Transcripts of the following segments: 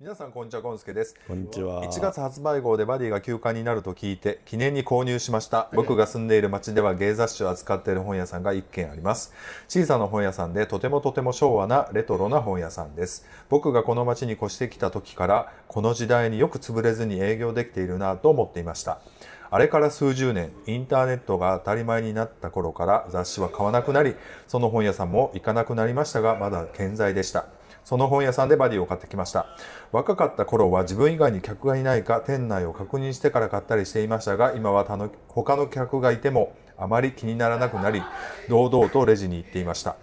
皆さんこんにちはゴンスケです。こんにちは。1月発売号でバディが休刊になると聞いて記念に購入しました。僕が住んでいる町では芸雑誌を扱っている本屋さんが1軒あります。小さな本屋さんでとてもとても昭和なレトロな本屋さんです。僕がこの町に越してきた時からこの時代によく潰れずに営業できているなと思っていました。あれから数十年、インターネットが当たり前になった頃から雑誌は買わなくなり、その本屋さんも行かなくなりましたが、まだ健在でした。その本屋さんでバディを買ってきました。若かった頃は自分以外に客がいないか店内を確認してから買ったりしていましたが、今は他の他の客がいてもあまり気にならなくなり、堂々とレジに行っていました。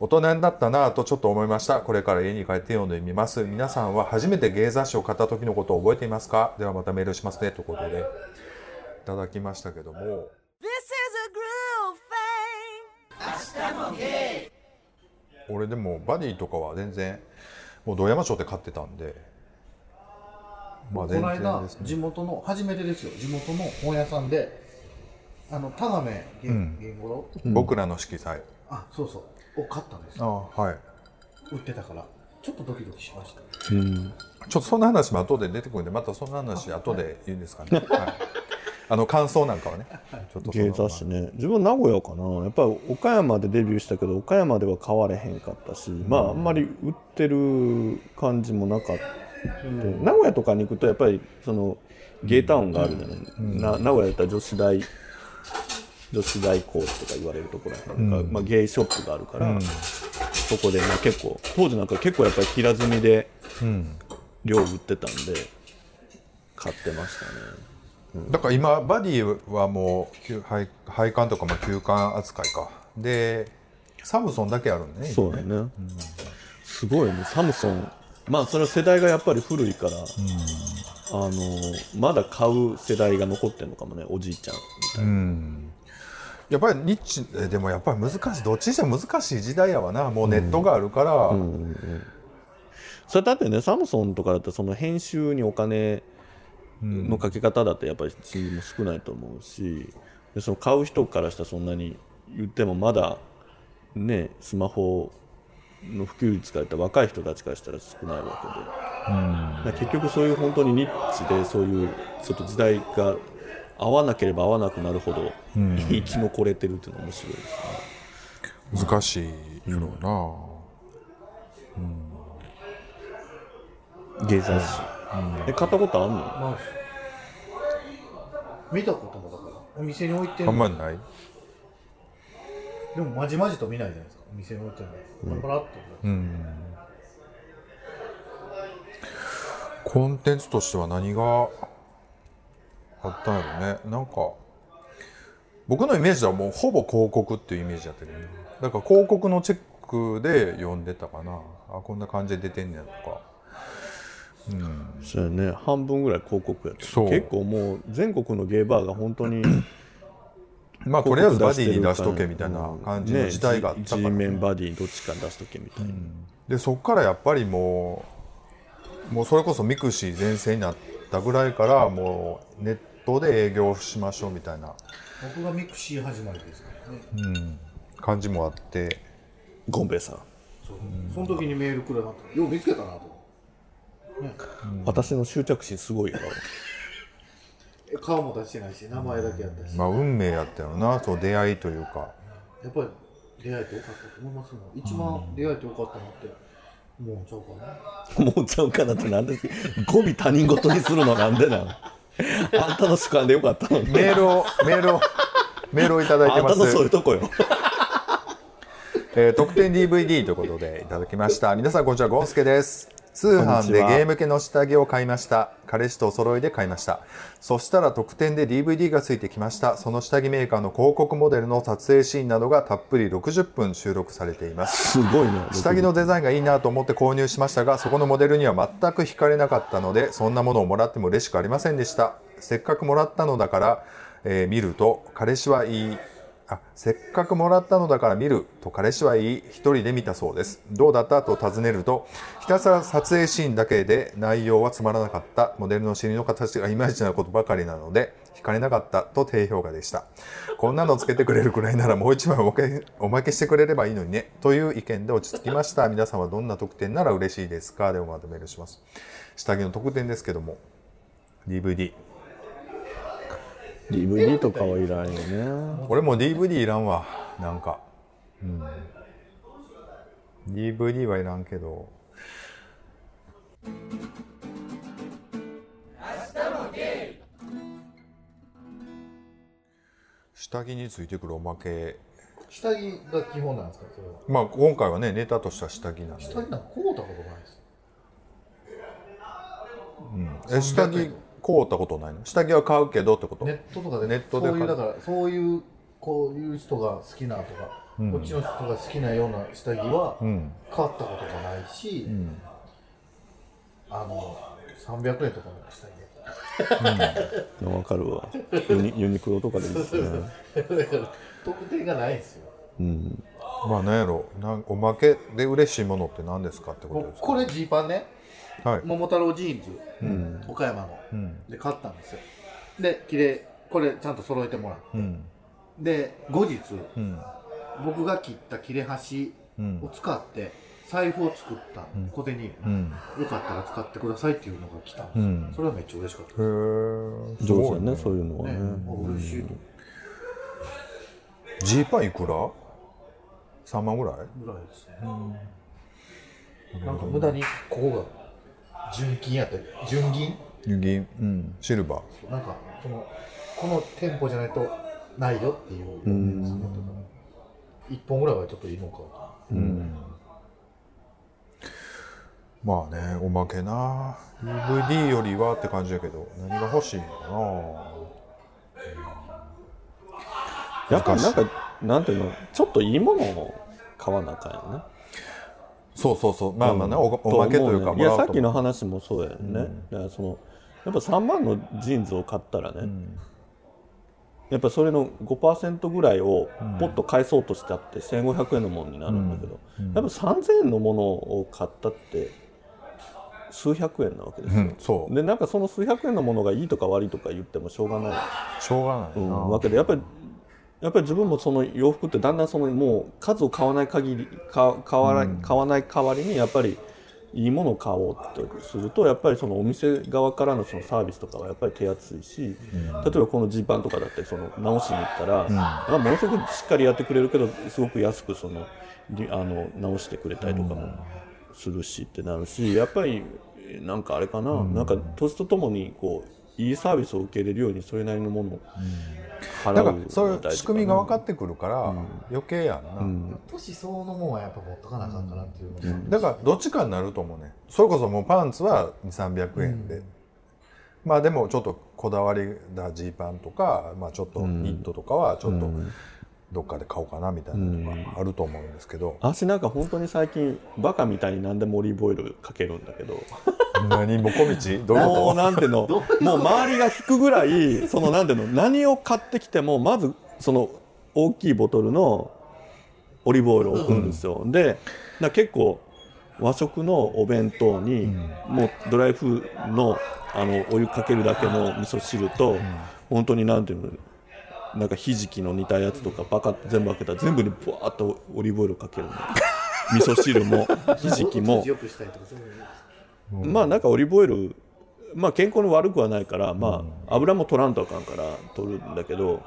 大人になったなぁとちょっと思いました。これから家に帰って読んでみます。皆さんは初めて芸雑誌を買った時のことを覚えていますか？ではまたメールしますね。ということで、いただきましたけども。This is a groove thing. 俺でもバディとかは全然もう土山町で買ってたんで。まあ全この間然ですね。地元の初めてですよ。地元の本屋さんであの田亀源源五郎、僕らの色彩。あそうそう。を買ったんです。あよはい。売ってたから。ちょっとドキドキしました。うん。ちょっとそんな話も後で出てくるんでまたそんな話後で言うんですかね、はい、あの感想なんかはねちょっと芸雑誌ね。自分は名古屋かな。やっぱり岡山でデビューしたけど、岡山では買われへんかったし、まああんまり売ってる感じもなかった。名古屋とかに行くとやっぱりそのゲータウンがあるじゃない。な名古屋だったら女子大女子大コースとか言われるところやから、まあゲイショップがあるから、そこでまあ結構当時なんか結構やっぱり平積みで量売ってたんで買ってましたね。だから今バディはもう休配配管とかも休館扱いか。でサムソンだけあるんねそうだね、すごいね。サムソン。まあそれは世代がやっぱり古いから、あのまだ買う世代が残ってるのかもねおじいちゃんみたいな、やっぱりニッチえでもやっぱり難しいどっちにしても難しい時代やわな。もうネットがあるから、それだってねサムソンとかだってその編集にお金のかけ方だってやっぱり賃金も少ないと思うしでその買う人からしたらそんなに言ってもまだねスマホの普及率から言ったら若い人たちからしたら少ないわけで、結局そういう本当にニッチでそういうちょっと時代が合わなければ合わなくなるほど生き残れてるっていうのは面白いですね。難しいやろうな、芸雑誌、え買ったことあんの？まあ見たこともだから。お店に置いてる。あんまりない？でもまじまじと見ないじゃないですか。お店に置いてるの。パラッと、コンテンツとしては何があったんやろね。なんか僕のイメージはもうほぼ広告っていうイメージやったけど。ねだから広告のチェックで読んでたかな。あこんな感じで出てんねやとかそうやね。半分ぐらい広告やった。そう。結構もう全国のゲイバーが本当に まあとりあえずバディに出しとけみたいな感じの時代があったから、ね、G 面バディどっちかに出しとけみたいな、でそっからやっぱりもうもうそれこそ mixi 全盛になったぐらいからもうネットで営業しましょうみたいな。僕が mixi 始まりですからね、感じもあって。ゴンベイさん、そう。その時にメールくれなかった。よう見つけたなと私の執着心すごいよ。え 顔も出してないし名前だけやったし、まあ運命やったよな。そう出会いというか。やっぱり出会えてよかったと思いますもん。一番出会えてよかったなって思うちゃうかな。もうちゃうかなってなんで語尾他人事にするのなんでなんあんたの主観でよかったのに。メールをメールをメールをいただいてまあんたのそういうす、とこよ。えー特典 DVD ということでいただきました。皆さんこんにちはゴンスケです通販でゲーム系の下着を買いました。彼氏とお揃いで買いました。そしたら特典で DVD がついてきました。その下着メーカーの広告モデルの撮影シーンなどがたっぷり60分収録されています。すごいね下着のデザインがいいなと思って購入しましたがそこのモデルには全く惹かれなかったのでそんなものをもらっても嬉しくありませんでした。せっかくもらったのだから、えー見ると彼氏はいいあせっかくもらったのだから見ると彼氏は言い一人で見たそうです。どうだった？と尋ねるとひたすら撮影シーンだけで内容はつまらなかった。モデルの尻の形がイマイチなことばかりなので惹かれなかった。と低評価でした。こんなのつけてくれるくらいならもう一枚おまけおまけしてくれればいいのにね。という意見で落ち着きました。皆さんはどんな特典なら嬉しいですか？でおまとめるします。下着の特典ですけども。DVD DVD とかはいらんよね。俺も DVD いらんわなんか。うん。DVD はいらんけど。下着についてくるおまけ。下着が基本なんですかそれは？まあ今回はねネタとしては下着なんで。下着なんか買うたことないです。え下着買うたことないの？下着は買うけどってこと？ネットとかでネットで買う。そういうだからそういうこういう人が好きなとか、こっちの人が好きなような下着はうん。買ったことがないし、うん。あの300円とかの下着。わかるわ。ユニユニクロとかでいいですね。だから特典がないんですよ。うん。まあ何やろ。なんおまけで嬉しいものって何ですかってことですか？これジーパンねはい。桃太郎ジーンズ、岡山の、うん。で買ったんですよ。できれいこれちゃんと揃えてもらううん。で後日うん。僕が切った切れ端うん。を使って財布を作った小銭入れ、うん。よかったら使ってくださいっていうのが来たんですよ、うん。それはめっちゃ嬉しかったへえ上手だねそういうのはね。嬉しいとジーパンいくら ?3 万ぐらい？ぐらいですね、なんか無駄にここが純金やったり純銀？銀。うん。シルバー。なんかそのこの店舗じゃないとないよっていう。一本ぐらいはちょっといいのか。うん。まあねおまけな。DVD よりはって感じだけど何が欲しいのかやっぱなんかなんていうのちょっといいものを買わなあかんよね。なそうそうそう。まあまあね、おおまけというかね。いやさっきの話もそうやね、だからそのやっぱ3万のジーンズを買ったらね、やっぱそれの5%ぐらいをポッと返そうとしたって1500円のものになるんだけど、やっぱ3000円のものを買ったって数百円なわけですよ、でなんかその数百円のものがいいとか悪いとか言ってもしょうがない、しょうがないわけでやっぱりやっぱり自分もその洋服ってだんだんそのもう数を買わない限りか買わない、買わない代わりにやっぱりいいものを買おうとするとやっぱりそのお店側からのそのサービスとかはやっぱり手厚いし、例えばこのジーパンとかだってその直しに行ったら、まあものすごくしっかりやってくれるけどすごく安くそのりあの直してくれたりとかもするしってなるしやっぱりなんかあれかな、なんか年とともにこういいサービスを受け入れるようにそれなりのものを払うだかのがらそういう仕組みが分かっってくるから余計やんな、年相応のもんはやっぱ持っとかなあかんかなっていうのが、だからどっちかになると思うね。それこそもうパンツは2300円で、まあでもちょっとこだわりだジーパンとか、まあ、ちょっとニットとかはちょっとどっかで買おうかなみたいなのがあると思うんですけど、私なんか本当に最近バカみたいに何でもオリーブオイルかけるんだけど。何？もこみちどういうもこうなんて いうのもう周りが引くぐらいそのなんていうの何を買ってきてもまずその大きいボトルのオリーブオイルを置くんですよ、でだから結構和食のお弁当に、もうドライフのあのお湯かけるだけの味噌汁と、本当になんていうの？なんかひじきの煮たやつとかバカ全部開けたら全部にブワーッとオリーブオイルかけるの。味噌汁もひじきも。まあなんかオリーブオイル、まあ、健康に悪くはないから、まあ、油も取らんとあかんから取るんだけど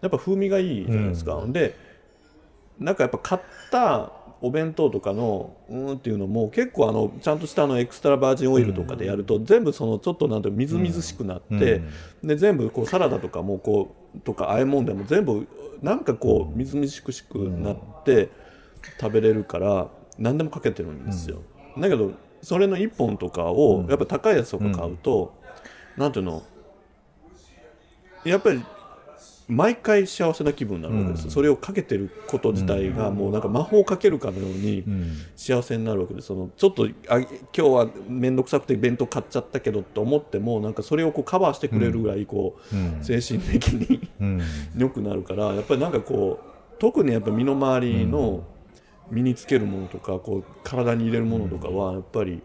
やっぱ風味がいいじゃないですか、でなんかやっぱ買ったお弁当とかのうーんっていうのも結構あのちゃんとしたあのエクストラバージンオイルとかでやると全部そのちょっとなんてみずみずしくなって、で全部こうサラダとかもこうとか和え物でも全部なんかこうみずみずしくなって食べれるから何でもかけてるんですよ。だけどそれの1本とかをやっぱ高いやつとか買うと、なんていうのやっぱり毎回幸せな気分になるわけです、うん。それをかけてること自体がもうなんか魔法をかけるかのようにうん。幸せになるわけでそのちょっとあ今日は面倒くさくて弁当買っちゃったけどって思ってもなんかそれをこうカバーしてくれるぐらいこう、うん。精神的にうん。良くなるからやっぱりなんかこう特にやっぱ身の回りの身につけるものとかこう体に入れるものとかはやっぱり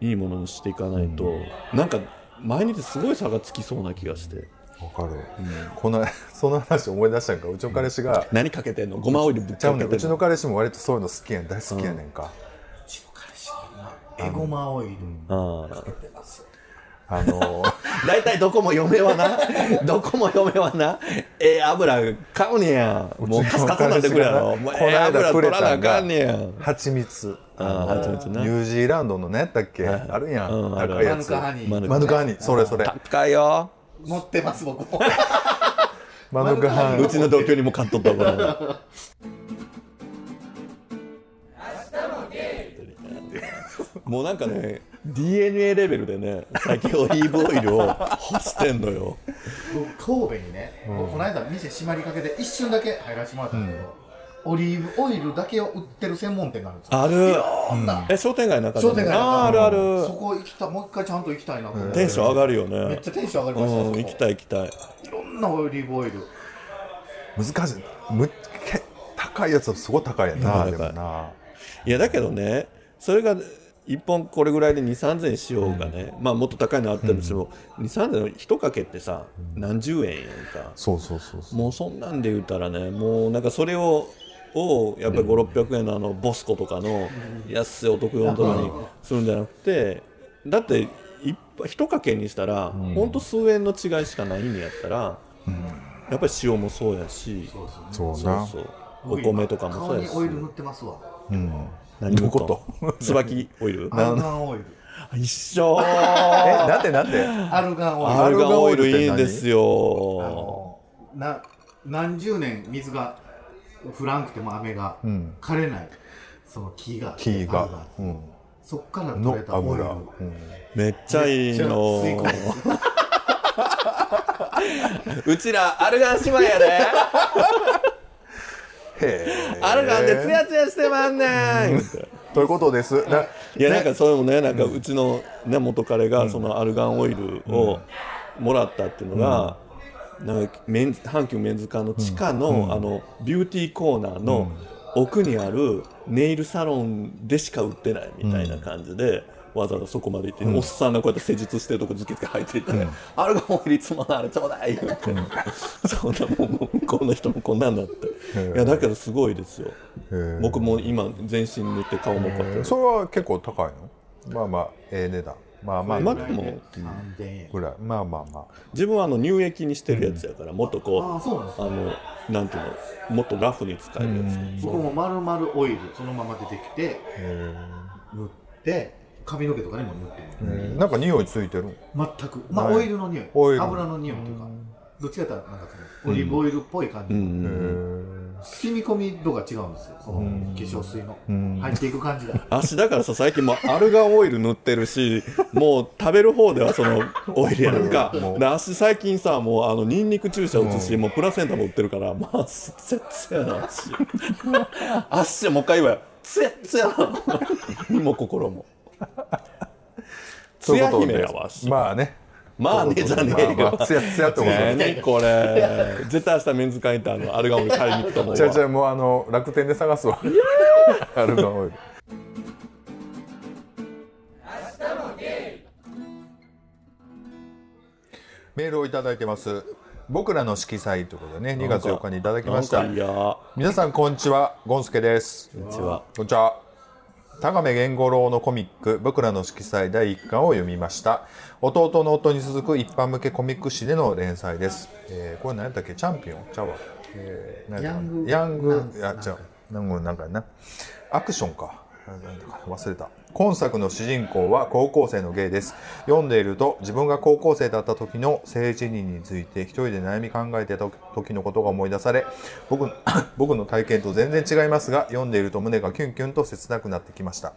いいものにしていかないと、なんか毎日すごい差がつきそうな気がしてわかる、この その話思い出したんか？うちの彼氏が、何かけてんの？ごまオイルぶっちちゃうねん。うちのの彼氏も割とそういうの好きやん大好きやねんか、エゴマオイルあああの 大体どこも嫁はな どこも嫁はなええ油買うねやもうカスカスになってくるやろ。もうええ油取らなあかんねや蜂蜜。あーあニュージーランドの何やっけ、はいあるやん、うんある。高いやつ。マヌカハニー。マヌマヌカハニー。それそれ。高いよ持ってます僕も。マヌカハニーうちの同居にも買っとったからもうなんかね DNA レベルでね最近オリーブオイルを干してんのよ。僕神戸にね、この間店閉まりかけて一瞬だけ入らせてもらったんですけど、オリーブオイルだけを売ってる専門店があるんですよ。ある。こんな。え商店街の中で商店街あるある。そこ行きたい。もう一回ちゃんと行きたいなテンション上がるよね。めっちゃテンション上がりうました、ん行きたい行きたい。いろんなオリーブオイル。難しい。むけ高いやつはすごい高いやんな高い。でもな。いやだけどねそれが1本これぐらいで2 3 0 0円しようがね、まあもっと高いのあったりしても、2 3 0 0円の1かけってさ、何十円やんか。そうそうそうそう。もうそんなんで言うたらねもうなんかそれををやっぱり5600円のあのボスコとかの安いお得用とかにするんじゃなくてだって一1かけにしたら、ほん。と数円の違いしかないんやったら、やっぱり塩もそうやしそうな。そうそう。お米とかもそうやし。オイル塗ってますわ。うん。何どういうこと？椿オイル？アルガンオイル。一緒。えなんてなんてアルガンオイル。アルガンオイルいいんですあよのな何十年水が降らんくても雨がん。枯れないその木が木が。ン、うん、そっから取のれたオイル油、うん。めっちゃいいの。うちらアルガン姉妹やで。へえ。アルガンでツヤツヤしてまんねん。ということです。ないやなんかそれもねなんかうちの、ね、元彼がそのアルガンオイルをもらったっていうのが、なんかメン阪急メンズ館の地下の,、あのビューティーコーナーの奥にあるネイルサロンでしか売ってないみたいな感じで。わざわざそこまで行って、おっさんがこうやって施術してるとこズキズキ入っていって、アルガンオイルいつものあれちょうだい言うて、そんなもん向こうの人もこんなんなって。いやだけどすごいですよ。僕も今全身塗って顔もこうやって。それは結構高いの？まあまあええ値段まあまあまあでも3000円ぐらいまあまあまあ。自分はあの乳液にしてるやつやから、もっとこうああそうなんですあのなんていうのもっとラフに使えるやつ、僕も丸々オイルそのまま出てきてへ塗って髪の毛とかにも塗ってなんか匂いついてる？全く。まあはい。オイルの匂い。油の匂いというかどっちかというとなんかオリーブオイルっぽい感じ、うんへ染み込み度が違うんですよその化粧水の。ん。入っていく感じが。足だからさ最近もうアルガンオイル塗ってるし もう食べる方ではその オイルやんか。で足最近さもうあのニンニク注射打つし、もうプラセンタも売ってるからまあつやつやな足。足もう一回言わよつやつやな身も心も。つや姫やわ足。まあねまあねじゃねえよつやつやってことねでえこれ。絶対明日メンズ会行ってあのアルガンオイル買いに行くと思うわ。じゃあじゃあもうあの楽天で探すわ。アルガンオイルメールをいただいてます僕らの色彩ということでね2月4日にいただきました皆さんこんにちはゴンスケですこんにちはこんにちは高目源五郎のコミック「僕らの色彩」第1巻を読みました。弟の夫に続く一般向けコミック誌での連載です、えーこれ何やったっけ？チャンピオン？ちゃうわ、えーヤヤングングいや違う。なんかなんかやなアクションか忘れた。今作の主人公は高校生のゲイです。読んでいると自分が高校生だった時の性自認について一人で悩み考えてた時のことが思い出され僕 僕の体験と全然違いますが読んでいると胸がキュンキュンと切なくなってきました。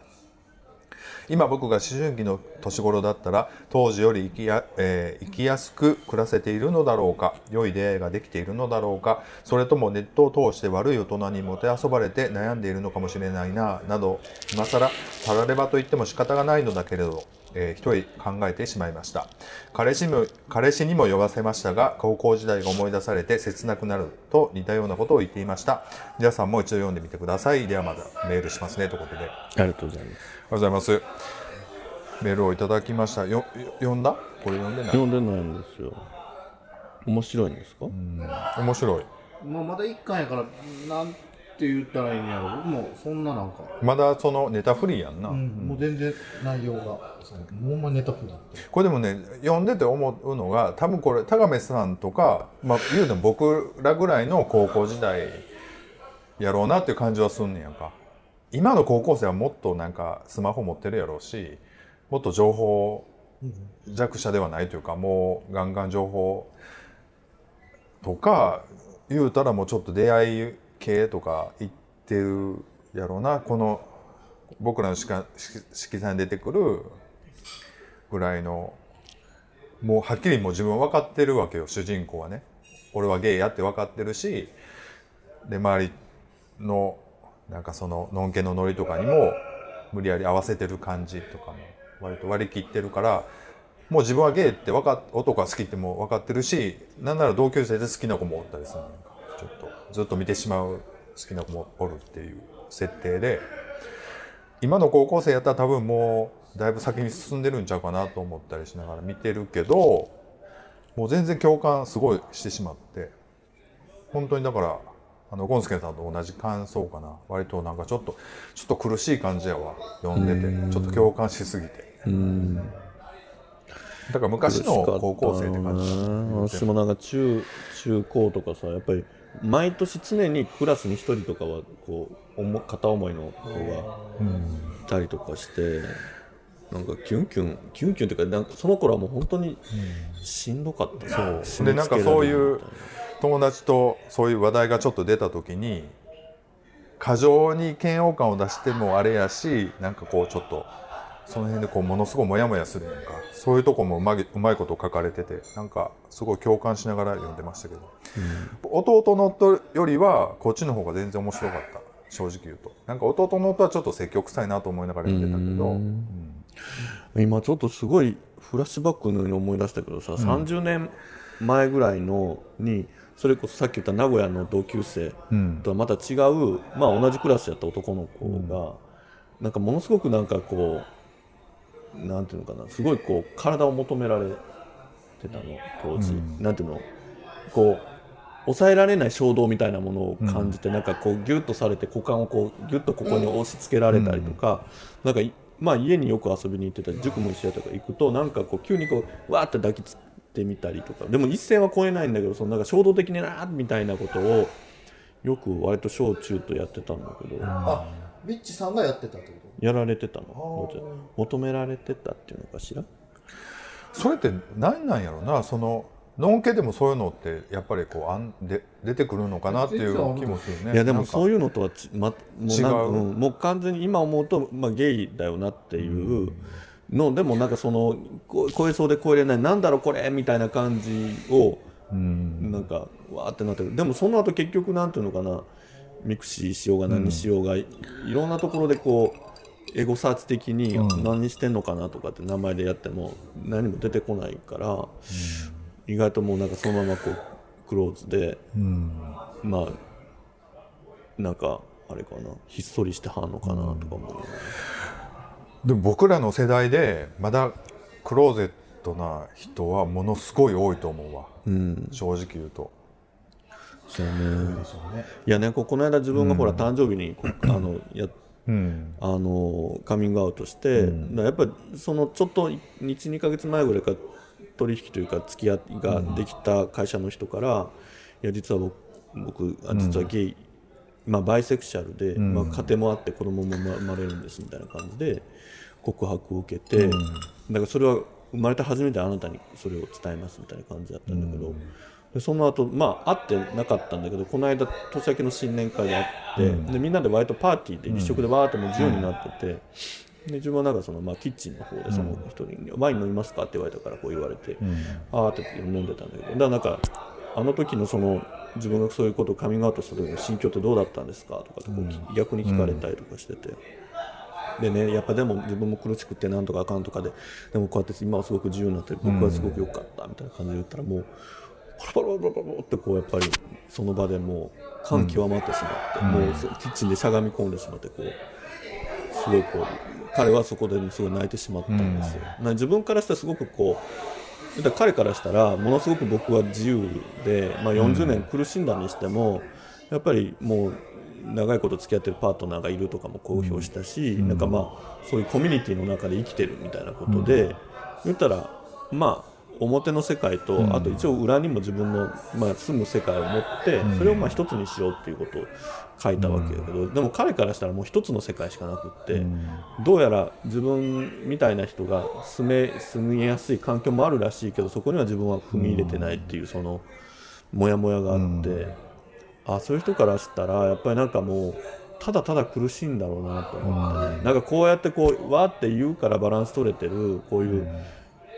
今僕が思春期の年頃だったら当時より生きや,、えー生きやすく暮らせているのだろうか良い出会いができているのだろうかそれともネットを通して悪い大人にもてあそばれて悩んでいるのかもしれないななど今更たらればと言っても仕方がないのだけれど、えー一人考えてしまいました。彼氏も彼氏にも呼ばせましたが高校時代が思い出されて切なくなると似たようなことを言っていました。皆さんも一度読んでみてください。ではまたメールしますねということで。ありがとうございます。ございます。メールをいただきました。よ、よ読んだ？これ読んでない。読んでないんですよ。面白いんですか、面白い。もうまだ1巻やからなんて言ったらいいんやろ。僕もそんななんか、まだそのネタフリーやんな。もう全然内容が。もう。ほんまネタフリー。ってこれでもね、読んでて思うのが、多分これ、高亀さんとか、まあ言うても僕らぐらいの高校時代やろうなっていう感じはすんねやんか。今の高校生はもっとなんかスマホ持ってるやろうし、もっと情報弱者ではないというか、もうガンガン情報とか言うたらもうちょっと出会い系とか言ってるやろうな。この僕らの色色彩に出てくるぐらいのもうはっきりもう自分は分かってるわけよ主人公はね。俺はゲイやって分かってるしで周りのなんかそののんけのノリとかにも無理やり合わせてる感じとかも割と割り切ってるからもう自分はゲイって分か男が好きっても分かってるしなんなら同級生で好きな子もおったりするちょっとずっと見てしまう好きな子もおるっていう設定で今の高校生やったら多分もうだいぶ先に進んでるんちゃうかなと思ったりしながら見てるけどもう全然共感すごいしてしまって本当にだからあのゴンスケさんと同じ感想かな。割となんかちょっとちょっと苦しい感じやわ。読んでてちょっと共感しすぎて。うん。だから昔の高校生って感じ私もなんか中中高とかさやっぱり毎年常にクラスに一人とかはこう思片思いの子がいたりとかして、なんかキュンキュンキュンキュンっていうかなんかその頃はもう本当にしんどかった、そう。でなんかそういう友達とそういう話題がちょっと出た時に過剰に嫌悪感を出してもあれやしなんかこうちょっとその辺でこうものすごいモヤモヤするやんか。そういうとこもうまいうまいこと書かれててなんかすごい共感しながら読んでましたけど、弟の夫よりはこっちの方が全然面白かった。正直言うと。なんか弟の夫はちょっと積極臭いなと思いながら読んでたけど、今ちょっとすごいフラッシュバックのように思い出したけどさ、30年前ぐらいのにそれこそさっき言った名古屋の同級生とはまた違う、まあ、同じクラスやった男の子が、なんかものすごくなんかこうなんていうのかなすごいこう体を求められてたの当時、なんていうのこう抑えられない衝動みたいなものを感じて、なんかこうギュッとされて股間をこうギュッとここに押し付けられたりとか、なんかいまあ家によく遊びに行ってたり塾も一緒やとか行くとなんかこう急にこうわーって抱きつってみたりとか。でも一線は越えないんだけどそのなんか衝動的になーみたいなことをよく割と小中とやってたんだけど、あビッチさんがやってたってこやられてたの。求められてたっていうのかしら？それって何なんやろな？そののんけでもそういうのってやっぱりこうあんで出てくるのかなっていう気もするね。いやでもそういうのとはち、ま、もうなん違う。うんもう完全に今思うと、まあ、ゲイだよなっていうの、でもなんかそのこ超えそうで超えれないなんだろうこれみたいな感じを、なんかわーってなってる。でもその後結局なんていうのかな mixi しようが何しようが、いろんなところでこうエゴサーチ的に何してんのかなとかって名前でやっても何も出てこないから、意外ともうなんかそのままこうクローズで、まあなんかあれかなひっそりしてはんのかなとか思うでも僕らの世代でまだクローゼットな人はものすごい多いと思うわ、正直言うと。そうね。いやねここの間自分がほら誕生日にこあのやうん。あのカミングアウトして、だからやっぱりそのちょっと12か月前ぐらいから取引というか付き合いができた会社の人から「いや実は僕僕あ実はゲイ、まあ、バイセクシャルで、まあ、家庭もあって子供も生まれるんです」みたいな感じで告白を受けて、だからそれは生まれて初めてあなたにそれを伝えますみたいな感じだったんだけど。でその後まあ会ってなかったんだけどこの間年明けの新年会があって、でみんなで割とパーティーで一食でわーってもう自由になってて、で自分はなんかその、まあ、キッチンの方でその人に「ワイン飲みますか?」って言われたからこう言われて「ああ」って言って飲んでたんだけどだからなんかあの時のその自分がそういうことをカミングアウトした時の心境ってどうだったんですかとかってこう逆に聞かれたりとかしてて。でね、やっぱでも自分も苦しくてなんとかあかんとかででもこうやって今はすごく自由になって僕はすごく良かったみたいな感じで言ったらもうパラパラパラパラってこうやっぱりその場でもう感極まってしまって、もうそキッチンでしゃがみ込んでしまってこうすごいこう彼はそこですごい泣いてしまったんですよ。な自分からしたらすごくこうだ彼からしたらものすごく僕は自由で、まあ、40年苦しんだにしても、やっぱりもう長いこと付き合ってるパートナーがいるとかも公表したし、なんかまあそういうコミュニティの中で生きてるみたいなことで、言ったらまあ表の世界と、あと一応裏にも自分の、まあ、住む世界を持って、それをまあ一つにしようっていうことを書いたわけだけど、でも彼からしたらもう一つの世界しかなくって、どうやら自分みたいな人が住め住みやすい環境もあるらしいけどそこには自分は踏み入れてないっていうそのモヤモヤがあって、あそういう人からしたらやっぱりなんかもうただただ苦しいんだろうなと思って。ね、なんかこうやってこうわーって言うからバランス取れてるこういう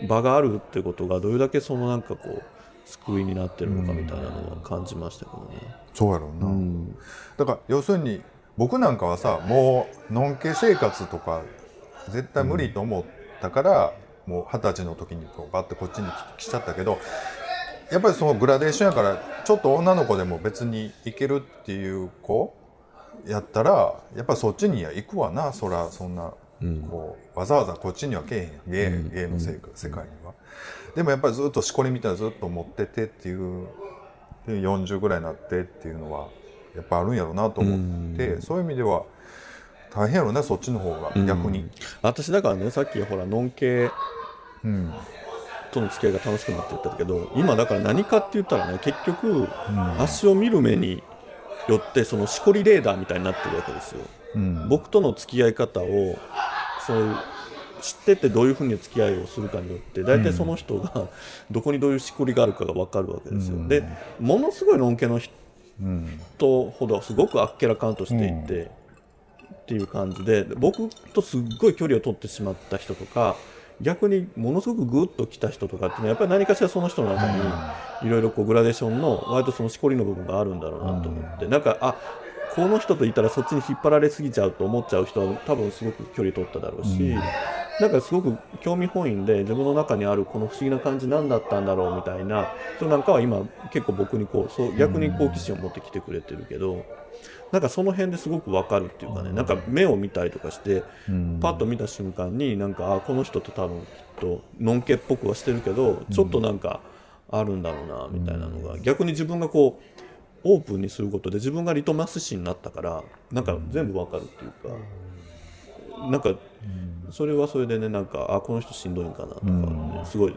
場があるってことがどれだけそのなんかこう救いになってるのかみたいなのは感じましたけどね。そうやろうな、だから要するに僕なんかはさもうのんけ生活とか絶対無理と思ったから、もう二十歳の時にこうバッてこっちに来来ちゃったけどやっぱりそのグラデーションやからちょっと女の子でも別にいけるっていう子やったらやっぱりそっちには行くわな。そらそんな、こうわざわざこっちにはけえへん。芸,、芸の世,、世界には。でもやっぱりずっとしこりみたいなのずっと持っててっていうで40ぐらいになってっていうのはやっぱあるんやろうなと思って、そういう意味では大変やろうねそっちの方が。逆に。私だからねさっきほらのんけうんとの付き合いが楽しくなって言ったけど今だから何かって言ったらね結局、足を見る目によってそのしこりレーダーみたいになってるわけですよ。うん。僕との付き合い方をそういう知っててどういうふうに付き合いをするかによって大体その人が どこにどういうしこりがあるかが分かるわけですよ。でものすごいのんけの人うん。ほどすごくあっけらかんとしていて、っていう感じで僕とすっごい距離を取ってしまった人とか逆にものすごくグッと来た人とかっていうのはやっぱり何かしらその人の中にいろいろこうグラデーションの割とそのしこりの部分があるんだろうなと思って、なんかあこの人といたらそっちに引っ張られすぎちゃうと思っちゃう人は多分すごく距離取っただろうし、なんかすごく興味本位で自分の中にあるこの不思議な感じ何だったんだろうみたいな人なんかは今結構僕にこうそう逆に好奇心を持ってきてくれてるけど。なんかその辺ですごく分かるっていうかね、なんか目を見たりとかして、パッと見た瞬間になんかあこの人と多分きっとのんけっぽくはしてるけどちょっとなんかあるんだろうなみたいなのが、逆に自分がこうオープンにすることで自分がリトマス紙になったからなんか全部分かるっていうか、なんかそれはそれでねなんかあこの人しんどいんかなとか、ねすごい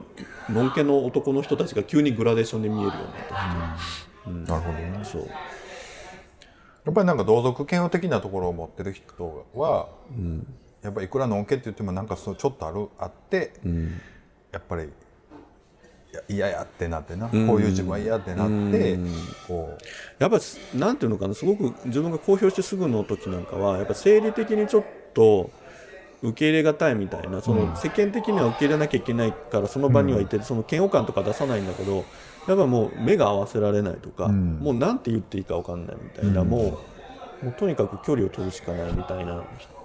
のんけの男の人たちが急にグラデーションで見えるようになってきて。なるほどね。そうやっぱりなんか同族嫌悪的なところを持ってる人は、やっぱりいくらのんけって言ってもなんかそうちょっとあるあって、やっぱりいや嫌やってなってな、こういう自分は嫌ってなって、こやっぱりなんていうのかなすごく自分が公表してすぐの時なんかはやっぱ生理的にちょっと受け入れがたいみたいなその世間的には受け入れなきゃいけないからその場にはいて、その嫌悪感とか出さないんだけどやっぱもう目が合わせられないとか、もうなんて言っていいか分かんないみたいな、もうもうとにかく距離を取るしかないみたいな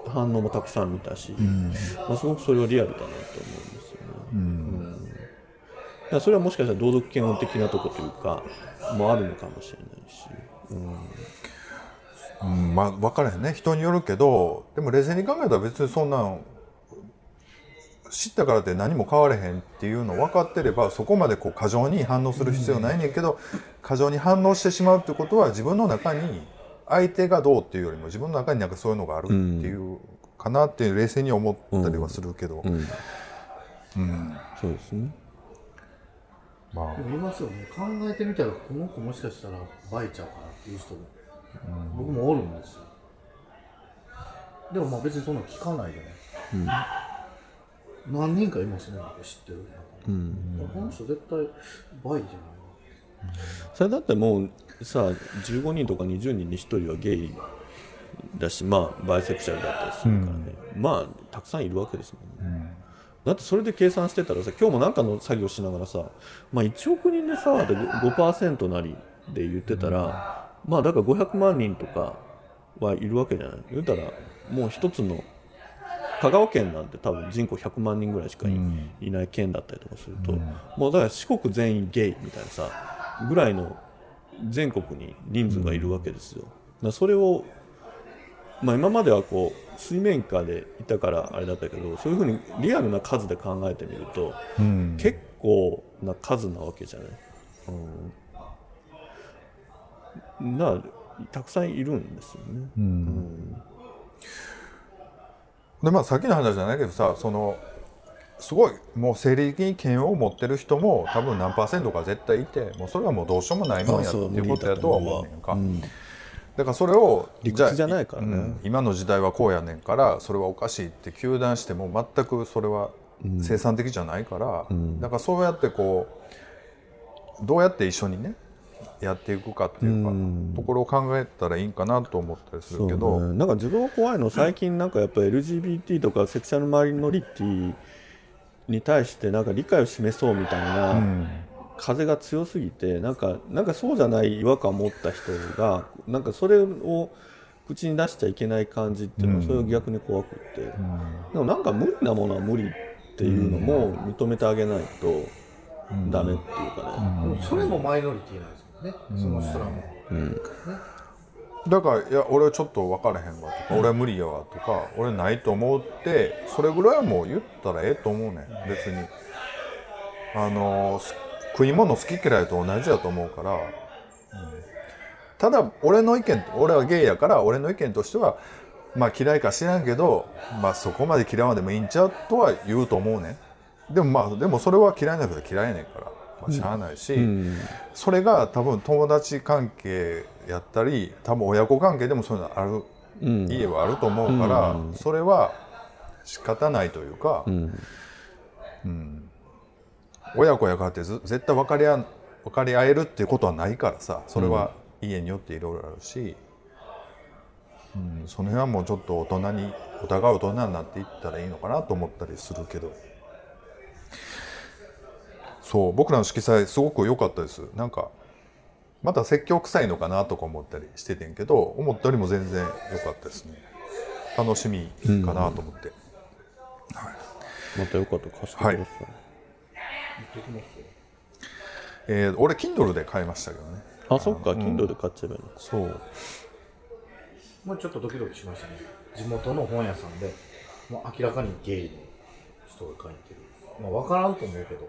反応もたくさん見たし、まあ、すごくそれはリアルだなと思うんですよね。うん。だからそれはもしかしたら同族嫌悪的なとこというかもあるのかもしれないし。う、うん、まあ分からへんね。人によるけどでも冷静に考えたら別にそんなん知ったからって何も変われへんっていうの分かってればそこまでこう過剰に反応する必要ないねんけど、過剰に反応してしまうってことは自分の中に相手がどうっていうよりも自分の中になんかそういうのがあるっていうかなって冷静に思ったりはするけど、そうですね。まあ。でもいますよね。考えてみたらこの子もしかしたらバイちゃうかなっていう人も、僕もおるんですよ。でもまあ別にそんなの聞かないじゃない、何人かいますね僕知ってる、この人絶対バイじゃないそれだってもうさ15人とか20人に1人はゲイだしまあバイセクシャルだったりするからね、まあたくさんいるわけですもんね、だってそれで計算してたらさ今日もなんかの作業しながらさ、まあ、1億人でさで 5%, なりで言ってたら、まあだから500万人とかはいるわけじゃない。言うたらもう一つの香川県なんて多分人口100万人ぐらいしかい,、いない県だったりとかすると、もうだから四国全員ゲイみたいなさぐらいの全国に人数がいるわけですよ。だからそれをまあ、今まではこう水面下でいたからあれだったけどそういうふうにリアルな数で考えてみると、うん。結構な数なわけじゃない、うん、なたくさんいるんですよね、でまあさっきの話じゃないけどさそのすごいもう生理的に嫌悪を持ってる人も多分何パーセントか絶対いてもうそれはもうどうしようもないもんやっていうことやとは思うねんか、うん。だからそれを理屈じゃないからね。うん今の時代はこうやねんからそれはおかしいって糾弾しても全くそれは生産的じゃないから、だからそうやってこうどうやって一緒にねやっていくかっていうか、ところを考えたらいいんかなと思ったりするけど、ね。なんか自分は怖いの最近なんかやっぱ LGBT とかセクシャルマイノリティに対してなんか理解を示そうみたいな風が強すぎてなんかなんかそうじゃない違和感を持った人がなんかそれを口に出しちゃいけない感じっていうのはそれが逆に怖くって、でもなんか無理なものは無理っていうのも認めてあげないとダメっていうかね、でもそれもマイノリティなんですね、その人らも。だからいや俺はちょっと分からへんわとか、俺は無理やわとか俺ないと思うってそれぐらいはもう言ったらええと思うねん。別に。あのす食い物好き嫌いと同じやと思うから、うんただ俺の意見俺はゲイやから俺の意見としてはまあ嫌いか知らんけど、まあ、そこまで嫌わんでもいいんちゃうとは言うと思うねん。でもまあでもそれは嫌いな人は嫌いやねんから、まあ、しゃあないし、それが多分友達関係やったり多分親子関係でもそういうのある、家はあると思うから、それは仕方ないというか、うん。親子やからってず絶対分かりあ分かり合えるっていうことはないからさそれは家によっていろいろあるし、うん、その辺はもうちょっと大人にお互い大人になっていったらいいのかなと思ったりするけど。そう僕らの色彩すごく良かったです。なんかまた説教臭いのかなとか思ったりしててんけど思ったよりも全然良かったですね。楽しみかなと思って、またよかった。ら貸してください、えー俺 Kindle で買いましたけどね。あそっか。Kindle で買っちゃえばいいのそう。もうちょっとドキドキしましたね。地元の本屋さんで、もう明らかにゲイの人が書いてる。まあ分からんと思うけど、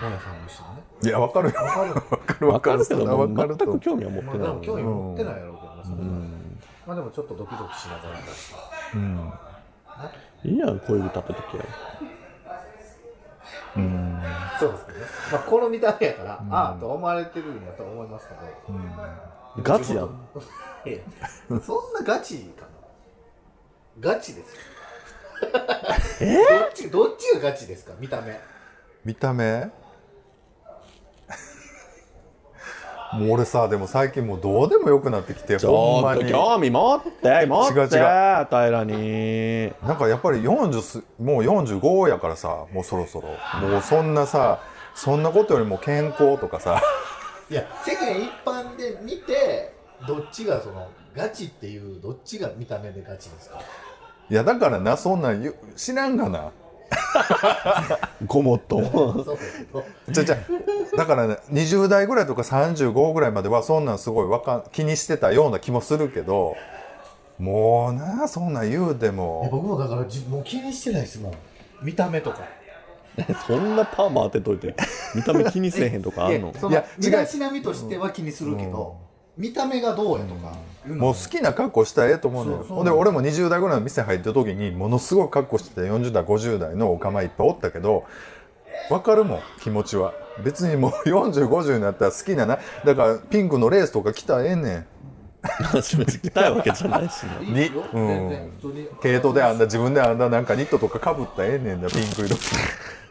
本屋さんの人もね。いやわかるよ。分かる。わかる分かる。けどわもかる。と全く興味は持っまてない。あでも興味持ってないやろうけどな、それはまあでもちょっとドキドキしながら。出して。いいやん恋人立てときやそうですけどね。まあこの見た目やから、ああと思われてるんやと思いますけど。ガチやん。そんなガチかな。ガチですよ。どっち、どっちがガチですか？見た目。見た目？もう俺さでも最近もうどうでもよくなってきてちほんまに。ょっと興味持って持って違う違う。平に。なんかやっぱり40すもう45やからさもうそろそろ。もうそんなさそんなことよりも健康とかさ。いや、世間一般で見て、どっちがその、ガチっていう、どっちが見た目でガチですか？いやだからなそんなん言う知らんがな ごもっと。じゃじゃだからね20代ぐらいとか35ぐらいまではそんなんすごいわかん気にしてたような気もするけどもうなそんなん言うても。僕もだからじもう気にしてないですもん。見た目とか。そんなパーマ当てといて。見た目気にせえへんとかあんの？いやそのいや違う。身だしなみとしては気にするけど、見た目がどうやとかいうのもう好きな格好したらええと思うのよ。で俺も20代ぐらいの店入った時にものすごい格好してた40代50代のおかまいっぱいおったけど分かるもん気持ちは。別にもう4050になったら好きななだからピンクのレースとか着たらええねん。私 別に着たいわけじゃないしね。にうん。全然普通に。毛糸であんだ自分であんだなんかニットとかかぶったらええねんだピンク色。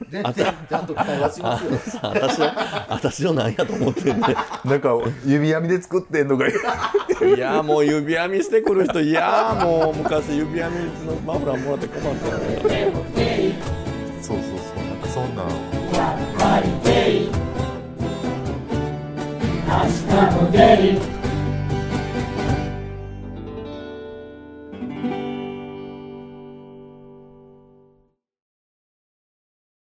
全然ちゃんと期待はしますよ。私を私を何やと思ってんね なんか指編みで作ってんのがい。やもう指輪見してくる人いやもう昔指輪のマフラーもらって困ったよねそうそうそう。なんかそんなん。明日もゲイ